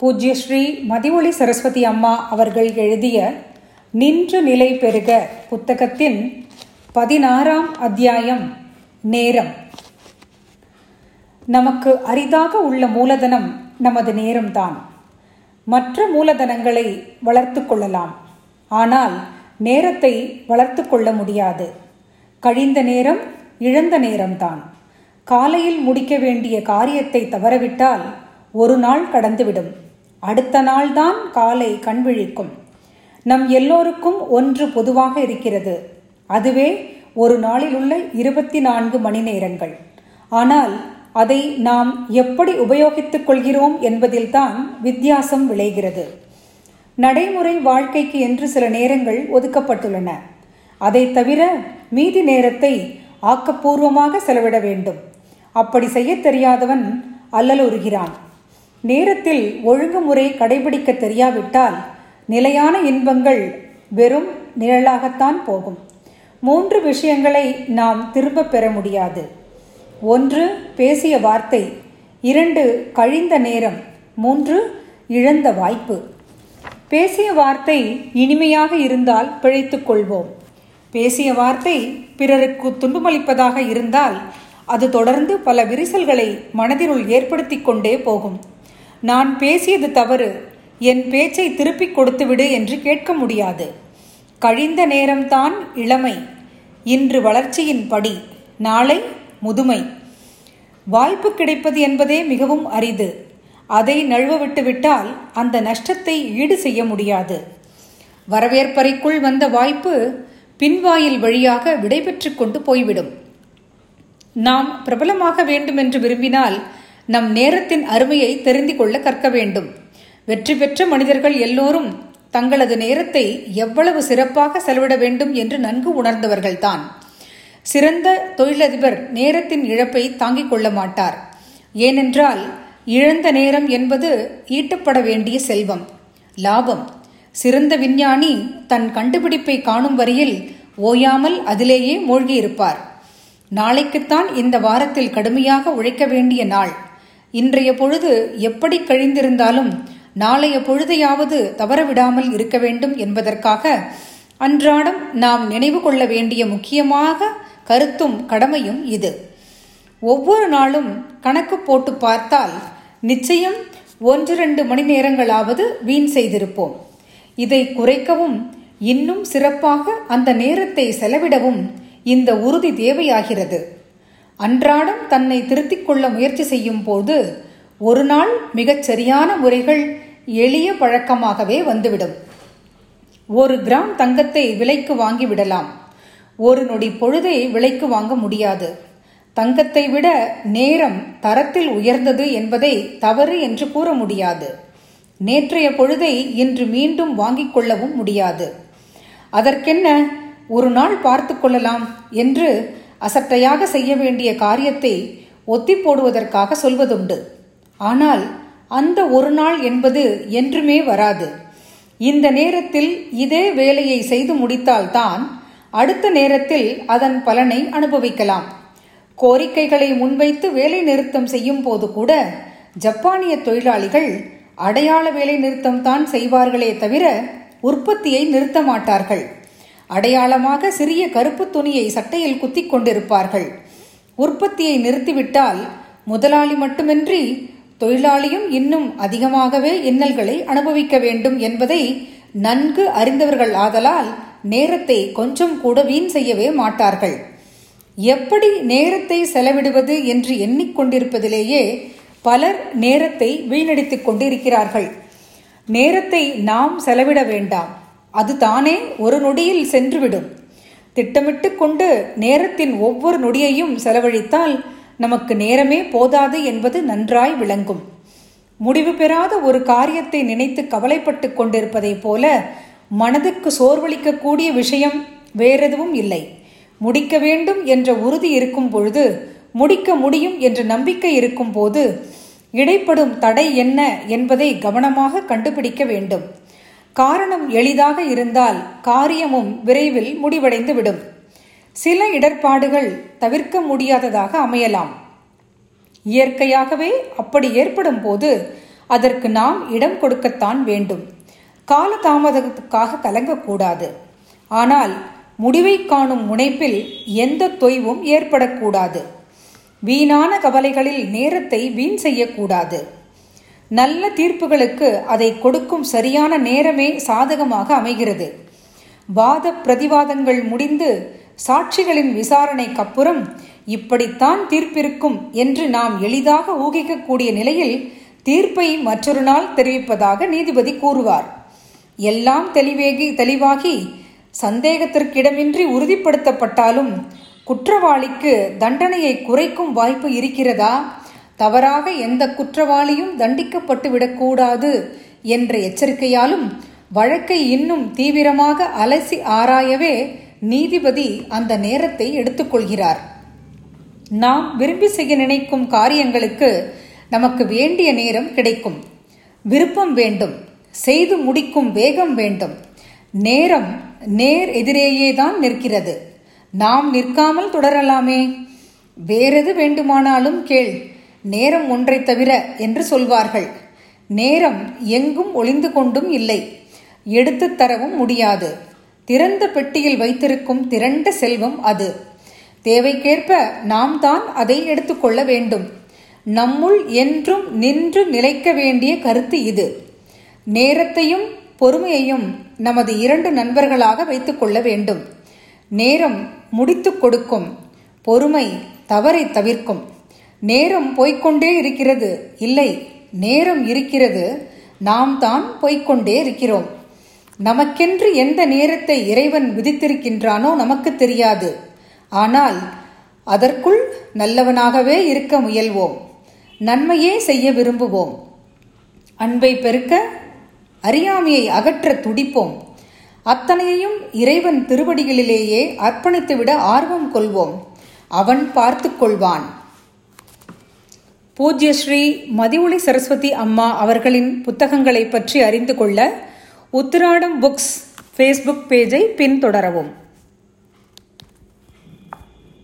பூஜ்ய ஸ்ரீ மதிவொளி சரஸ்வதி அம்மா அவர்கள் எழுதிய நின்று நிலை பெறுக புத்தகத்தின் பதினாறாம் அத்தியாயம் நேரம். நமக்கு அரிதாக உள்ள மூலதனம் நமது நேரம்தான். மற்ற மூலதனங்களை வளர்த்து கொள்ளலாம். ஆனால் நேரத்தை வளர்த்து கொள்ள முடியாது. கழிந்த நேரம் இழந்த நேரம்தான். காலையில் முடிக்க வேண்டிய காரியத்தை தவறவிட்டால் ஒரு நாள் கடந்துவிடும். அடுத்த நாள்தான் காலை கண்விழிக்கும் நம் எல்லோருக்கும் ஒன்று பொதுவாக இருக்கிறது. அதுவே ஒரு நாளில் உள்ள இருபத்தி நான்கு மணி நேரங்கள். ஆனால் அதை நாம் எப்படி உபயோகித்துக் கொள்கிறோம் என்பதில்தான் வித்தியாசம் விளைகிறது. நடைமுறை வாழ்க்கைக்கு என்று சில நேரங்கள் ஒதுக்கப்பட்டுள்ளன. அதை தவிர மீதி நேரத்தை ஆக்கப்பூர்வமாக செலவிட வேண்டும். அப்படி செய்ய தெரியாதவன் அல்லலுறுகிறான். நேரத்தில் ஒழுங்குமுறை கடைபிடிக்க தெரியாவிட்டால் நிலையான இன்பங்கள் வெறும் நிழலாகத்தான் போகும். மூன்று விஷயங்களை நாம் திரும்ப பெற முடியாது. ஒன்று பேசிய வார்த்தை. இரண்டு கழிந்த நேரம். மூன்று இழந்த வாய்ப்பு. பேசிய வார்த்தை இனிமையாக இருந்தால் பிழைத்துக் கொள்வோம். பேசிய வார்த்தை பிறருக்கு துன்பமளிப்பதாக இருந்தால் அது தொடர்ந்து பல விரிசல்களை மனதினுள் ஏற்படுத்தி கொண்டே போகும். நான் பேசியது தவறு. என் பேச்சை திருப்பிக் கொடுத்துவிடு என்று கேட்க முடியாது. கழிந்த நேரம்தான் இளமை. இன்று வளர்ச்சியின் படி. நாளை முதுமை. வாய்ப்பு கிடைப்பது என்பதே மிகவும் அரிது. அதை நழுவ விட்டுவிட்டால் அந்த நஷ்டத்தை ஈடு செய்ய முடியாது. வரவேற்பறைக்குள் வந்த வாய்ப்பு பின்வாயில் வழியாக விடைபெற்று கொண்டு போய்விடும். நாம் பிரபலமாக வேண்டுமென்று விரும்பினால் நம் நேரத்தின் அருமையை தெரிந்து கொள்ள கற்க வேண்டும். வெற்றி பெற்ற மனிதர்கள் எல்லோரும் தங்களது நேரத்தை எவ்வளவு சிறப்பாக செலவிட வேண்டும் என்று நன்கு உணர்ந்தவர்கள்தான். சிறந்த தொழிலதிபர் நேரத்தின் இழப்பை தாங்கிக் கொள்ள மாட்டார். ஏனென்றால் இழந்த நேரம் என்பது ஈட்டப்பட வேண்டிய செல்வம். லாபம். சிறந்த விஞ்ஞானி தன் கண்டுபிடிப்பை காணும் வரையில் ஓயாமல் அதிலேயே மூழ்கியிருப்பார். நாளைக்குத்தான் இந்த வாரத்தில் கடுமையாக உழைக்க வேண்டிய நாள். இன்றைய பொழுது எப்படி கழிந்திருந்தாலும் நாளைய பொழுதையாவது தவறவிடாமல் இருக்க வேண்டும் என்பதற்காக அன்றாடம் நாம் நினைவு கொள்ள வேண்டிய முக்கியமாக கருத்தும் கடமையும் இது. ஒவ்வொரு நாளும் கணக்கு போட்டு பார்த்தால் நிச்சயம் ஒன்று ரெண்டு மணி நேரங்களாவது வீண் செய்திருப்போம். இதை குறைக்கவும் இன்னும் சிறப்பாக அந்த நேரத்தை செலவிடவும் இந்த உறுதி தேவையாகிறது. அன்றாடம் தன்னை திருத்திக் கொள்ள முயற்சி செய்யும் போது ஒரு நாள் மிகச் சரியான முறைகள் எளிய பழக்கமாகவே வந்துவிடும். ஒரு கிராம் தங்கத்தை விலைக்கு வாங்கி விடலாம். ஒரு நொடி பொழுதை விலைக்கு வாங்க முடியாது. தங்கத்தை விட நேரம் தரத்தில் உயர்ந்தது என்பதை தவறு என்று கூற முடியாது. நேற்றைய பொழுதை இன்று மீண்டும் வாங்கிக் கொள்ளவும் முடியாது. அதற்கென்ன ஒரு நாள் பார்த்து கொள்ளலாம் என்று அசட்டையாக செய்ய வேண்டிய காரியத்தை ஒத்தி போடுவதற்காக சொல்வதுண்டு. ஆனால் அந்த ஒரு நாள் என்பது என்றுமே வராது. இந்த நேரத்தில் இதே வேலையை செய்து முடித்தால்தான் அடுத்த நேரத்தில் அதன் பலனை அனுபவிக்கலாம். கோரிக்கைகளை முன்வைத்து வேலை நிறுத்தம் செய்யும் போது கூட ஜப்பானிய தொழிலாளிகள் அடையாள வேலை நிறுத்தம் தான் செய்வார்களே தவிர உற்பத்தியை நிறுத்த மாட்டார்கள். அடையாளமாக சிறிய கருப்பு துணியை சட்டையில் குத்தி கொண்டிருப்பார்கள். உற்பத்தியை நிறுத்திவிட்டால் முதலாளி மட்டுமின்றி தொழிலாளியும் இன்னும் அதிகமாகவே இன்னல்களை அனுபவிக்க வேண்டும் என்பதை நன்கு அறிந்தவர்கள் ஆதலால் நேரத்தை கொஞ்சம் கூட வீண் செய்யவே மாட்டார்கள். எப்படி நேரத்தை செலவிடுவது என்று எண்ணிக்கொண்டிருப்பதிலேயே பலர் நேரத்தை வீணடித்துக் கொண்டிருக்கிறார்கள். நேரத்தை நாம் செலவிட வேண்டாம். அது தானே ஒரு நொடியில் சென்றுவிடும். திட்டமிட்டு கொண்டு நேரத்தின் ஒவ்வொரு நொடியையும் செலவழித்தால் நமக்கு நேரமே போதாது என்பது நன்றாய் விளங்கும். முடிவு பெறாத ஒரு காரியத்தை நினைத்து கவலைப்பட்டு கொண்டிருப்பதைப் போல மனதுக்கு சோர்வளிக்கக்கூடிய விஷயம் வேறெதுவும் இல்லை. முடிக்க வேண்டும் என்ற உறுதி இருக்கும் பொழுது முடிக்க முடியும் என்ற நம்பிக்கை இருக்கும் போது இடைப்படும் தடை என்ன என்பதை கவனமாக கண்டுபிடிக்க வேண்டும். காரணம் எளிதாக இருந்தால் காரியமும் விரைவில் முடிவடைந்து விடும் சில இடர்பாடுகள் தவிர்க்க முடியாததாக அமையலாம். இயற்கையாகவே அப்படி ஏற்படும் போது அதற்கு நாம் இடம் கொடுக்கத்தான் வேண்டும். காலதாமதத்துக்காக கலங்கக்கூடாது. ஆனால் முடிவை காணும் முனைப்பில் எந்த தொய்வும் ஏற்படக்கூடாது. வீணான கவலைகளில் நேரத்தை வீண் செய்யக்கூடாது. நல்ல தீர்ப்புகளுக்கு அதை கொடுக்கும் சரியான நேரமே சாதகமாக அமைகிறது. வாத பிரதிவாதங்கள் முடிந்து சாட்சிகளின் விசாரணைக்கு அப்புறம் இப்படித்தான் தீர்ப்பிருக்கும் என்று நாம் எளிதாக ஊகிக்கக்கூடிய நிலையில் தீர்ப்பை மற்றொரு நாள் தெரிவிப்பதாக நீதிபதி கூறுவார். எல்லாம் தெளிவேகி தெளிவாகி சந்தேகத்திற்கிடமின்றி உறுதிப்படுத்தப்பட்டாலும் குற்றவாளிக்கு தண்டனையை குறைக்கும் வாய்ப்பு இருக்கிறதா? தவறாக எந்த குற்றவாளியும் தண்டிக்கப்பட்டு விடக்கூடாது என்ற எச்சரிக்கையாலும் வழக்கை இன்னும் தீவிரமாக அலசி ஆராயவே நீதிபதி அந்த நேரத்தை எடுத்துக்கொள்கிறார். நாம் விரும்பி செய்ய நினைக்கும் காரியங்களுக்கு நமக்கு வேண்டிய நேரம் கிடைக்கும். விருப்பம் வேண்டும். செய்து முடிக்கும் வேகம் வேண்டும். நேரம் நேர் எதிரேயே தான் நிற்கிறது. நாம் நிற்காமல் தொடரலாமே. வேறெது வேண்டுமானாலும் கேள். நேரம் ஒன்றை தவிர என்று சொல்வார்கள். நேரம் எங்கும் ஒளிந்து கொண்டும் இல்லை. எடுத்து தரவும் முடியாது. திறந்த பெட்டியில் வைத்திருக்கும் திரண்ட செல்வம் அது. தேவைக்கேற்ப நாம் தான் அதை எடுத்துக்கொள்ள வேண்டும். நம்முள் என்றும் நின்று நிலைக்க வேண்டிய கருத்து இது. நேரத்தையும் பொறுமையையும் நமது இரண்டு நண்பர்களாக வைத்துக்கொள்ள வேண்டும். நேரம் முடித்து கொடுக்கும். பொறுமை தவறை தவிர்க்கும். நேரம் போய்கொண்டே இருக்கிறது. இல்லை நேரம் இருக்கிறது. நாம் தான் போய்கொண்டே இருக்கிறோம். நமக்கென்று எந்த நேரத்தை இறைவன் விதித்திருக்கின்றானோ நமக்கு தெரியாது. ஆனால் அதற்குள் நல்லவனாகவே இருக்க முயல்வோம். நன்மையே செய்ய விரும்புவோம். அன்பை பெருக்க அறியாமையை அகற்ற துடிப்போம். அத்தனையையும் இறைவன் திருவடிகளிலேயே அர்ப்பணித்துவிட ஆர்வம் கொள்வோம். அவன் பார்த்து கொள்வான் பூஜ்ய ஸ்ரீ மதிவுளி சரஸ்வதி அம்மா அவர்களின் புத்தகங்களை பற்றி அறிந்து கொள்ள உத்திராடம் புக்ஸ் ஃபேஸ்புக் பேஜை பின்தொடரவும்.